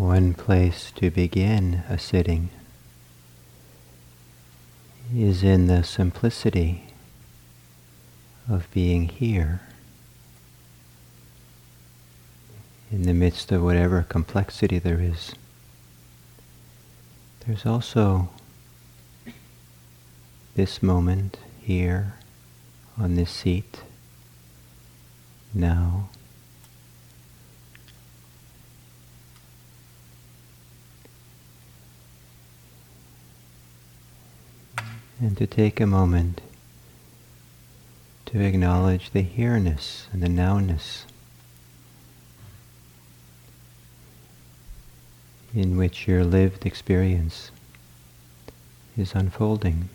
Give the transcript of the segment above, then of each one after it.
One place to begin a sitting is in the simplicity of being here in the midst of whatever complexity there is. There's also this moment here on this seat now. And to take a moment to acknowledge the here-ness and the nowness in which your lived experience is unfolding.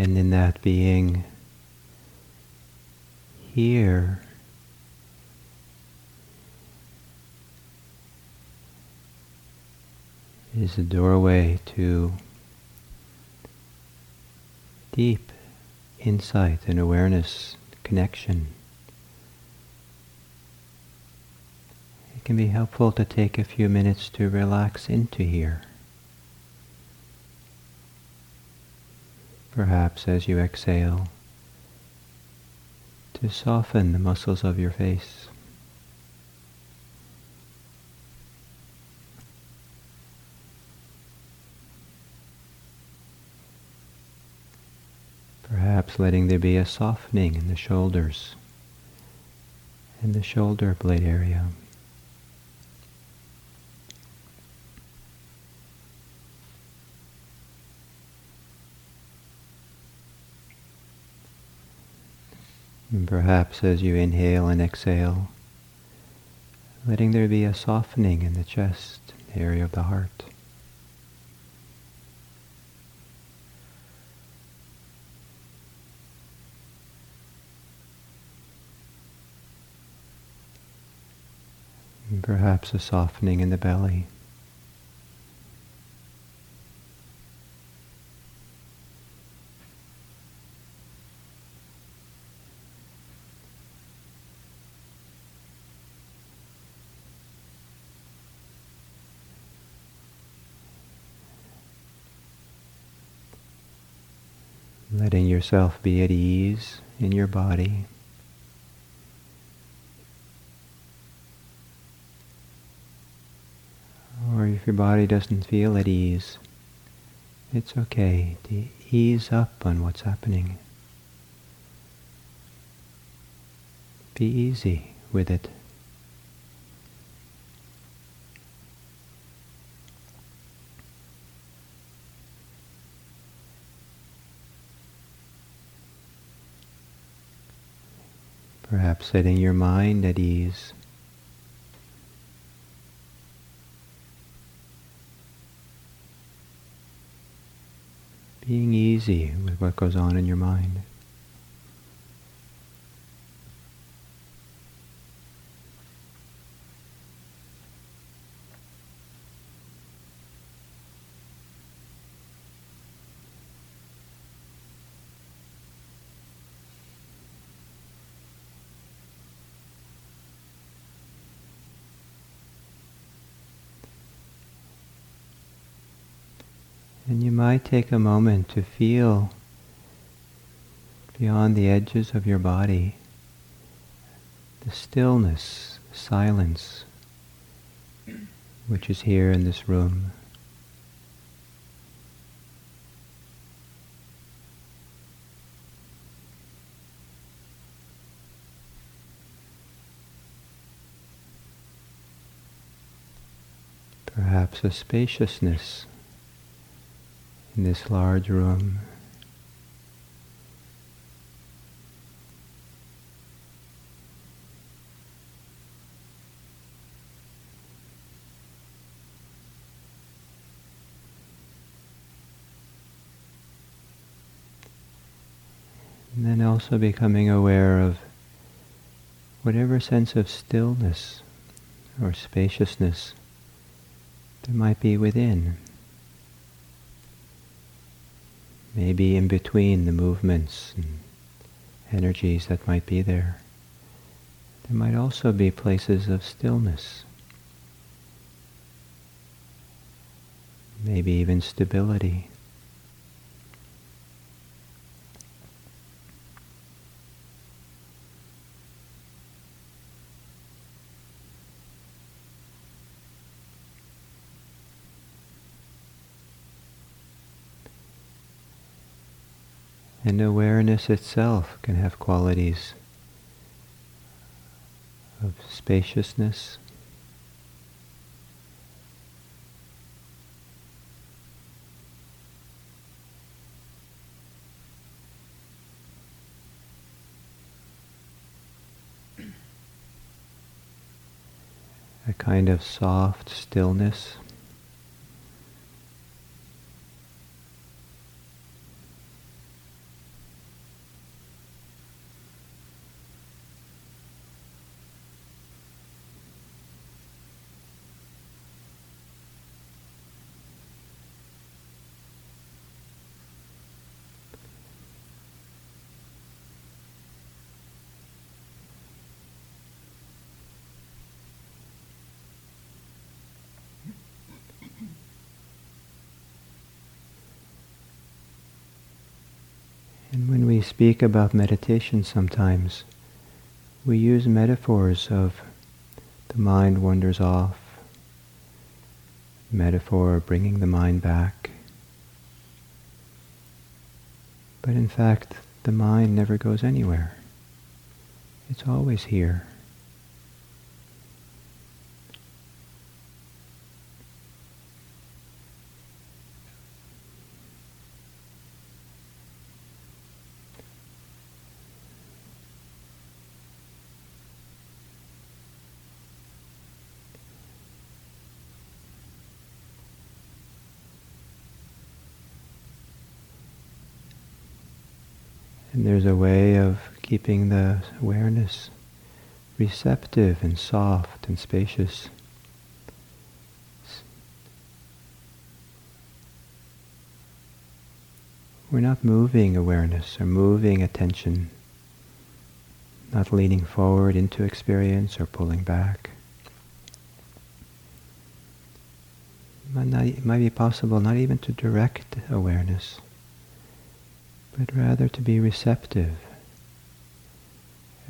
And in that being here, is a doorway to deep insight and awareness, connection. It can be helpful to take a few minutes to relax into here. Perhaps as you exhale, to soften the muscles of your face. Perhaps letting there be a softening in the shoulders and the shoulder blade area. And perhaps as you inhale and exhale, letting there be a softening in the chest, area of the heart. And perhaps a softening in the belly. Yourself be at ease in your body. Or if your body doesn't feel at ease, it's okay to ease up on what's happening. Be easy with it. Perhaps setting your mind at ease. Being easy with what goes on in your mind. Take a moment to feel beyond the edges of your body the stillness, silence, which is here in this room. Perhaps a spaciousness in this large room. And then also becoming aware of whatever sense of stillness or spaciousness there might be within. Maybe in between the movements and energies that might be there. There might also be places of stillness. Maybe even stability. And awareness itself can have qualities of spaciousness, a kind of soft stillness. And when we speak about meditation sometimes, we use metaphors of the mind wanders off, metaphor bringing the mind back. But in fact, the mind never goes anywhere. It's always here. Keeping the awareness receptive and soft and spacious. We're not moving awareness or moving attention, not leaning forward into experience or pulling back. Might, not, it might be possible not even to direct awareness but rather to be receptive.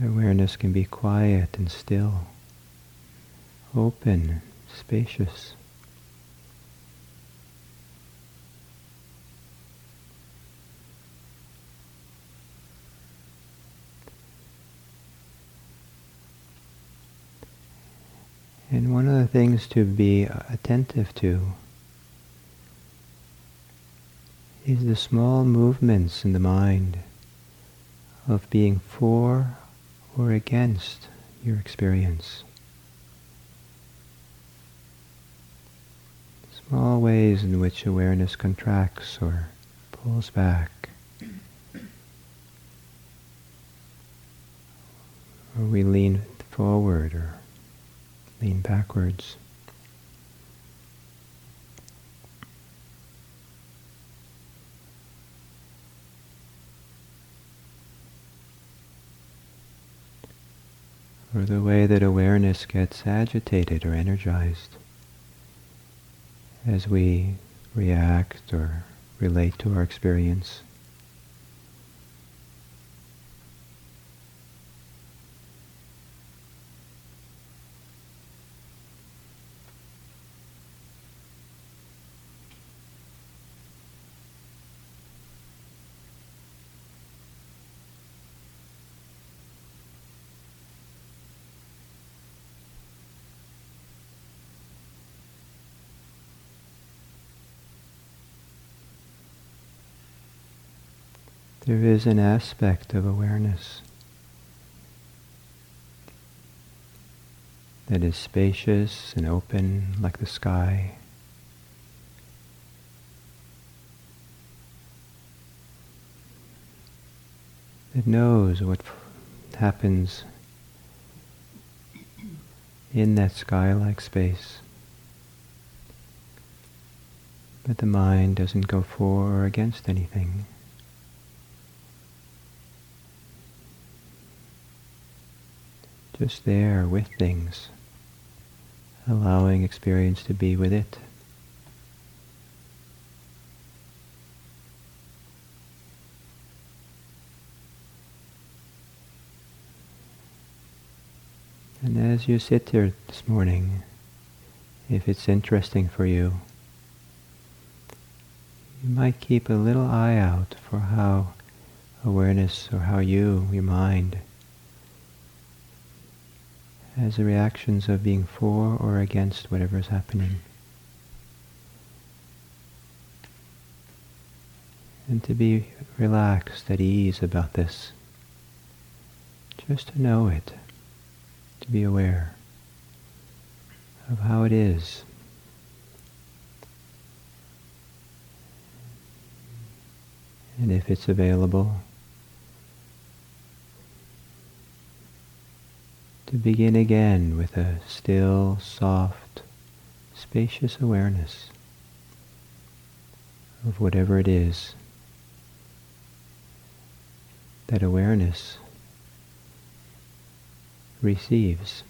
Awareness can be quiet and still, open, spacious. And one of the things to be attentive to is the small movements in the mind of being for or against your experience. Small ways in which awareness contracts or pulls back. Or we lean forward or lean backwards. Or the way that awareness gets agitated or energized as we react or relate to our experience. There is an aspect of awareness that is spacious and open like the sky. That knows what happens in that sky-like space. But the mind doesn't go for or against anything. Just there with things, allowing experience to be with it. And as you sit there this morning, if it's interesting for you, you might keep a little eye out for how awareness or how you, your mind, has the reactions of being for or against whatever is happening. And to be relaxed, at ease about this. Just to know it to be aware of how it is. And if it's available, to begin again with a still, soft, spacious awareness of whatever it is. That awareness receives.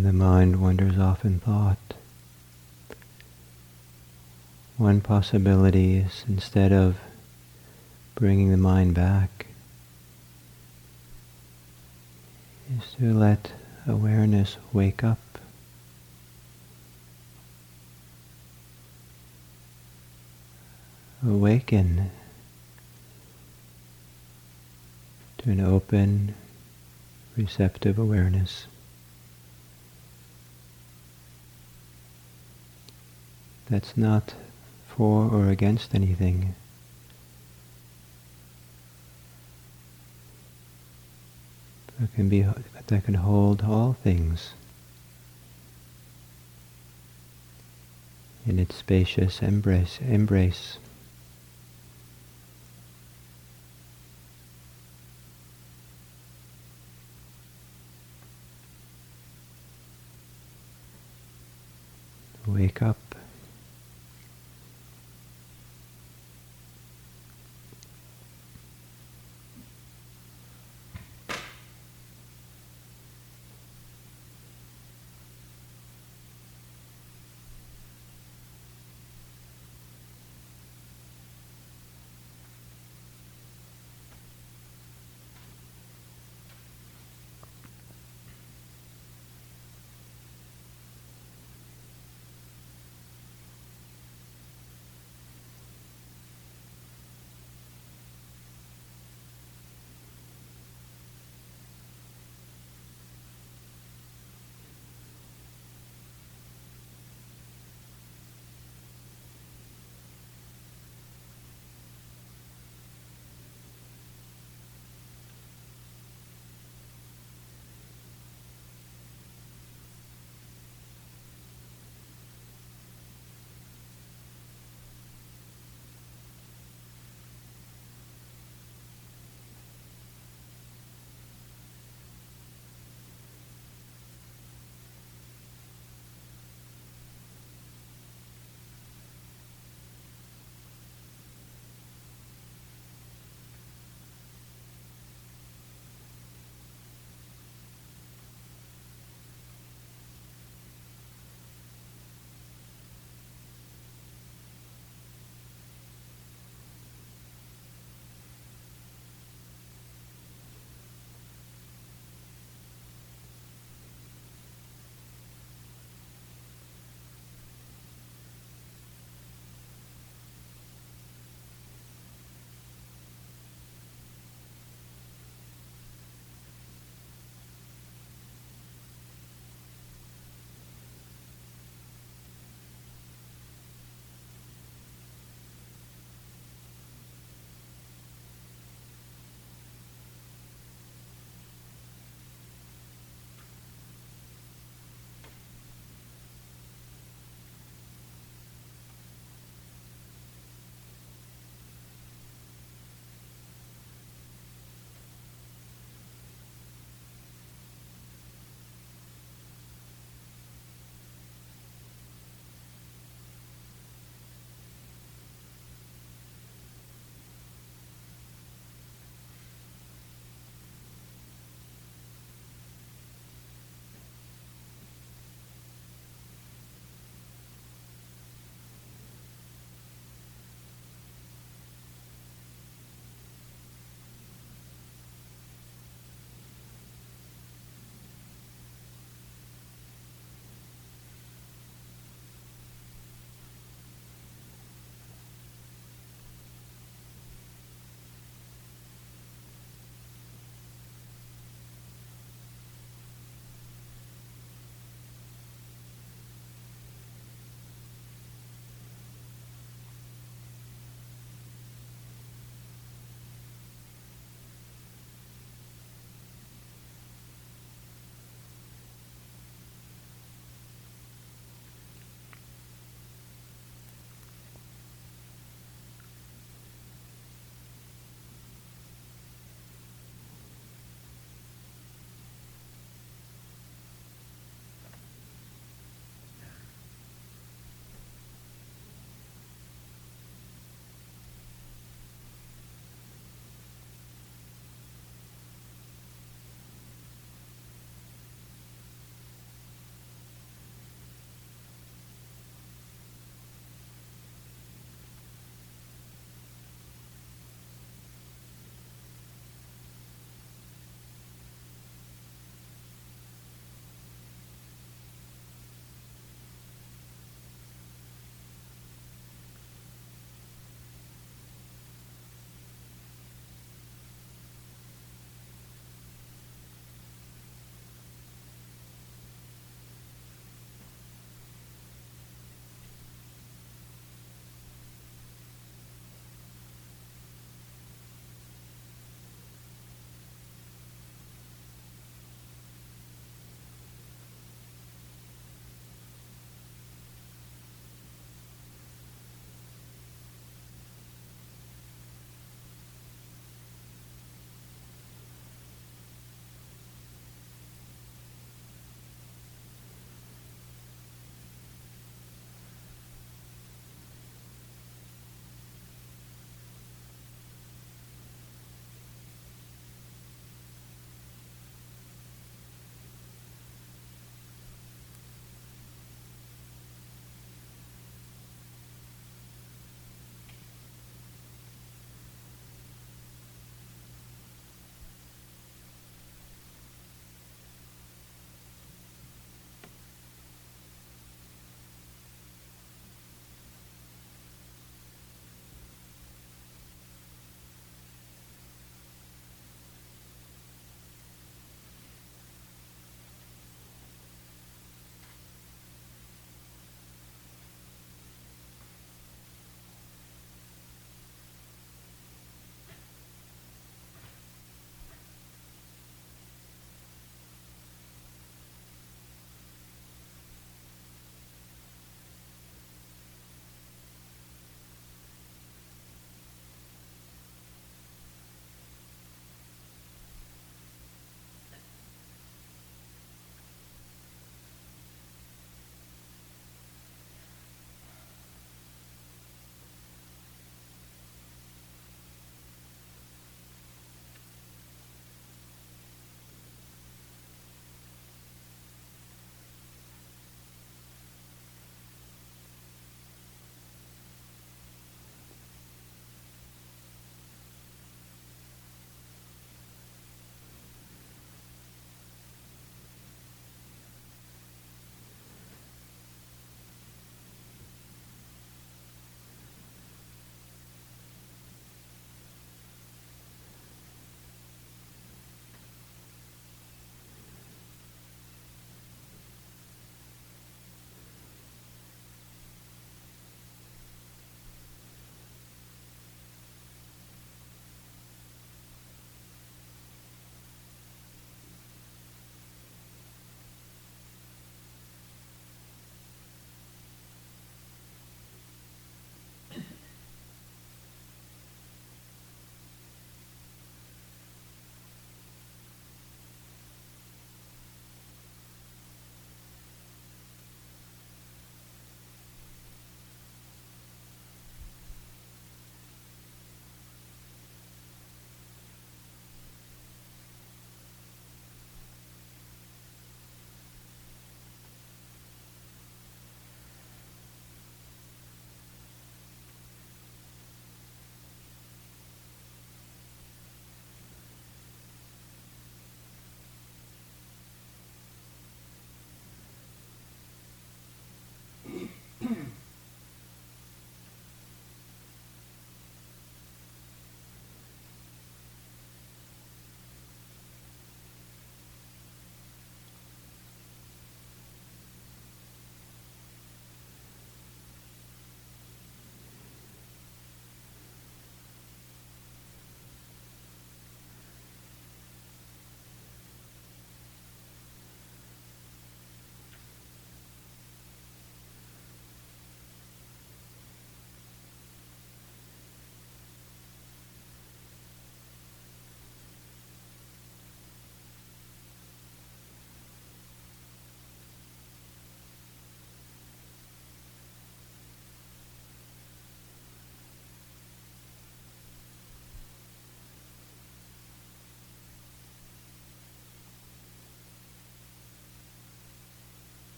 When the mind wanders off in thought. One possibility is instead of bringing the mind back, is to let awareness wake up. Awaken to an open, receptive awareness. That's not for or against anything. That can be that can hold all things in its spacious embrace embrace.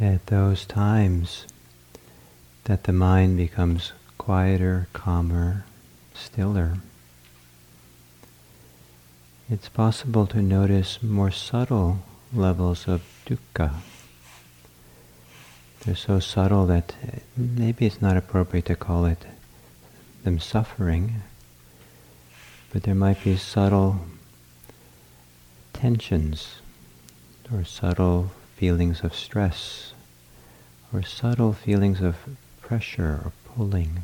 At those times that the mind becomes quieter, calmer, stiller, it's possible to notice more subtle levels of dukkha. They're so subtle that maybe it's not appropriate to call it them suffering, but there might be subtle tensions or subtle feelings of stress or subtle feelings of pressure or pulling.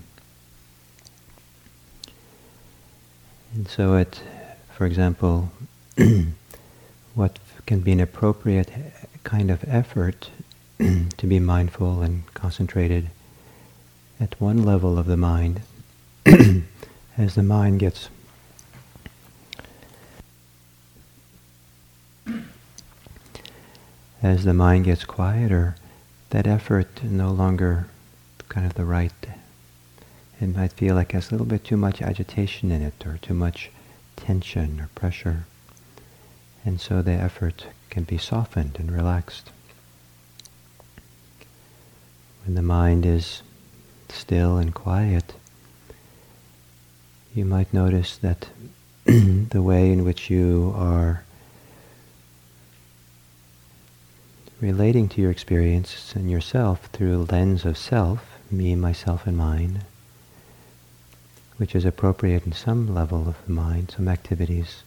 And so it, for example, what can be an appropriate kind of effort to be mindful and concentrated at one level of the mind, as the mind gets as the mind gets quieter, that effort no longer kind of the right. It might feel like there's a little bit too much agitation in it or too much tension or pressure. And so the effort can be softened and relaxed. When the mind is still and quiet, you might notice that the way in which you are relating to your experience and yourself through a lens of self, me, myself, and mine, which is appropriate in some level of the mind, some activities.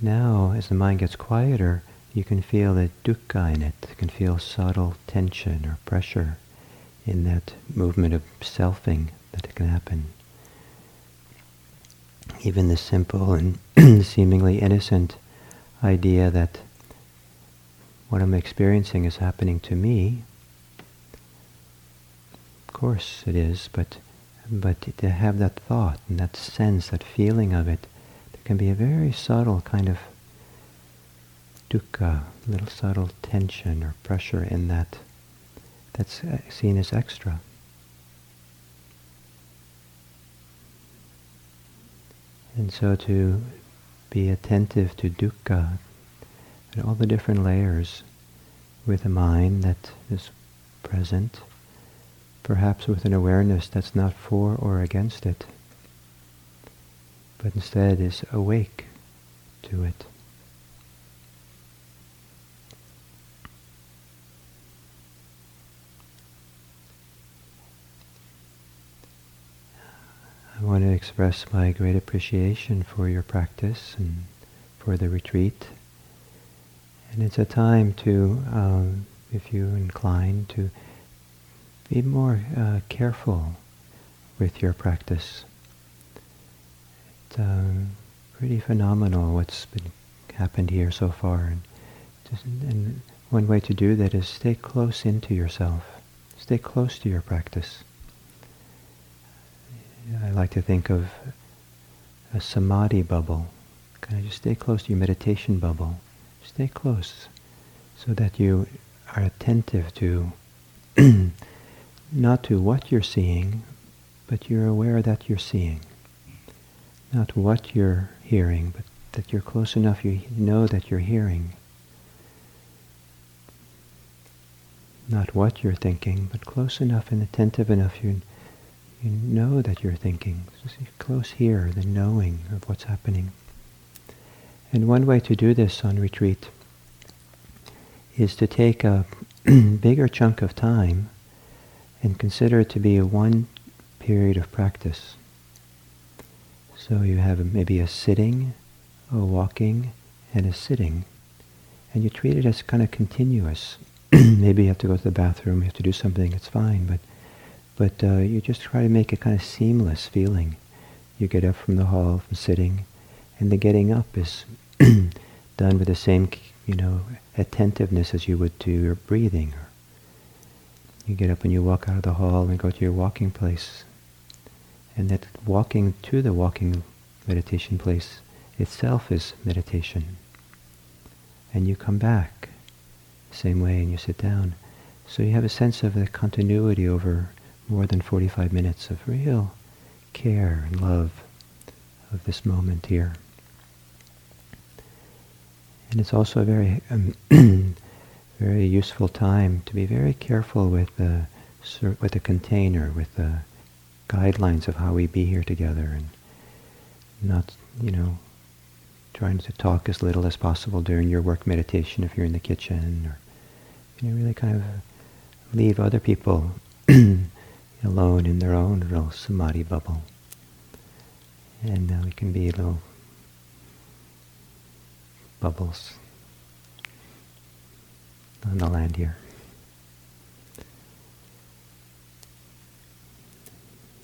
Now, as the mind gets quieter, you can feel the dukkha in it. You can feel subtle tension or pressure in that movement of selfing that can happen. Even the simple and seemingly innocent idea that what I'm experiencing is happening to me. Of course it is, but but to have that thought and that sense, that feeling of it, there can be a very subtle kind of dukkha, little subtle tension or pressure in that that's uh, seen as extra. And so to be attentive to dukkha, all the different layers with a mind that is present, perhaps with an awareness that's not for or against it, but instead is awake to it. I want to express my great appreciation for your practice and for the retreat. And it's a time to, um, if you're inclined, to be more uh, careful with your practice. It's um, pretty phenomenal what's been happened here so far. And, just, and one way to do that is stay close into yourself. Stay close to your practice. I like to think of a samadhi bubble. Kind of just stay close to your meditation bubble. Stay close so that you are attentive to not to what you're seeing, but you're aware that you're seeing. Not what you're hearing, but that you're close enough you know that you're hearing. Not what you're thinking, but close enough and attentive enough you, you know that you're thinking. Just close here, the knowing of what's happening. And one way to do this on retreat is to take a bigger chunk of time and consider it to be a one period of practice. So you have maybe a sitting, a walking, and a sitting. And you treat it as kind of continuous. maybe you have to go to the bathroom, you have to do something, it's fine, but but uh, you just try to make a kind of seamless feeling. You get up from the hall, from sitting, and the getting up is done with the same, you know, attentiveness as you would to your breathing. You get up and you walk out of the hall and go to your walking place. And that walking to the walking meditation place itself is meditation. And you come back same way and you sit down. So you have a sense of the continuity over more than 45 minutes of real care and love of this moment here. And it's also a very um, very useful time to be very careful with the with the container, with the guidelines of how we be here together, and not, you know, trying to talk as little as possible during your work meditation if you're in the kitchen, or you know, really kind of leave other people alone in their own little samadhi bubble. And uh, we can be a little bubbles on the land here.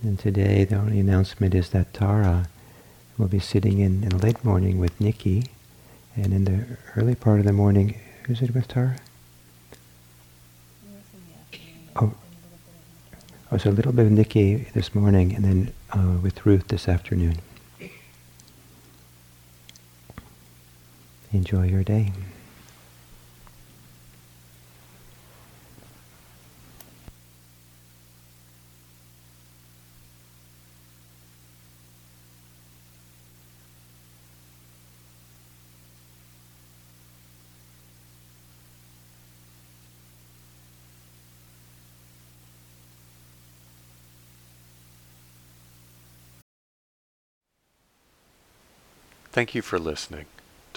And today the only announcement is that Tara will be sitting in, in late morning with Nikki, and in the early part of the morning, who's it with Tara? Oh, oh, so a little bit of Nikki this morning, and then uh, with Ruth this afternoon. Enjoy your day. Thank you for listening.